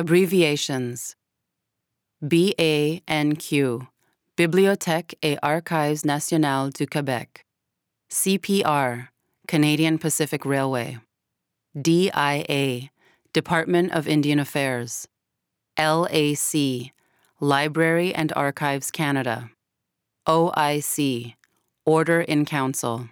Abbreviations. BANQ Bibliothèque et Archives Nationales du Québec. CPR Canadian Pacific Railway. DIA Department of Indian Affairs. LAC Library and Archives Canada. OIC Order in Council.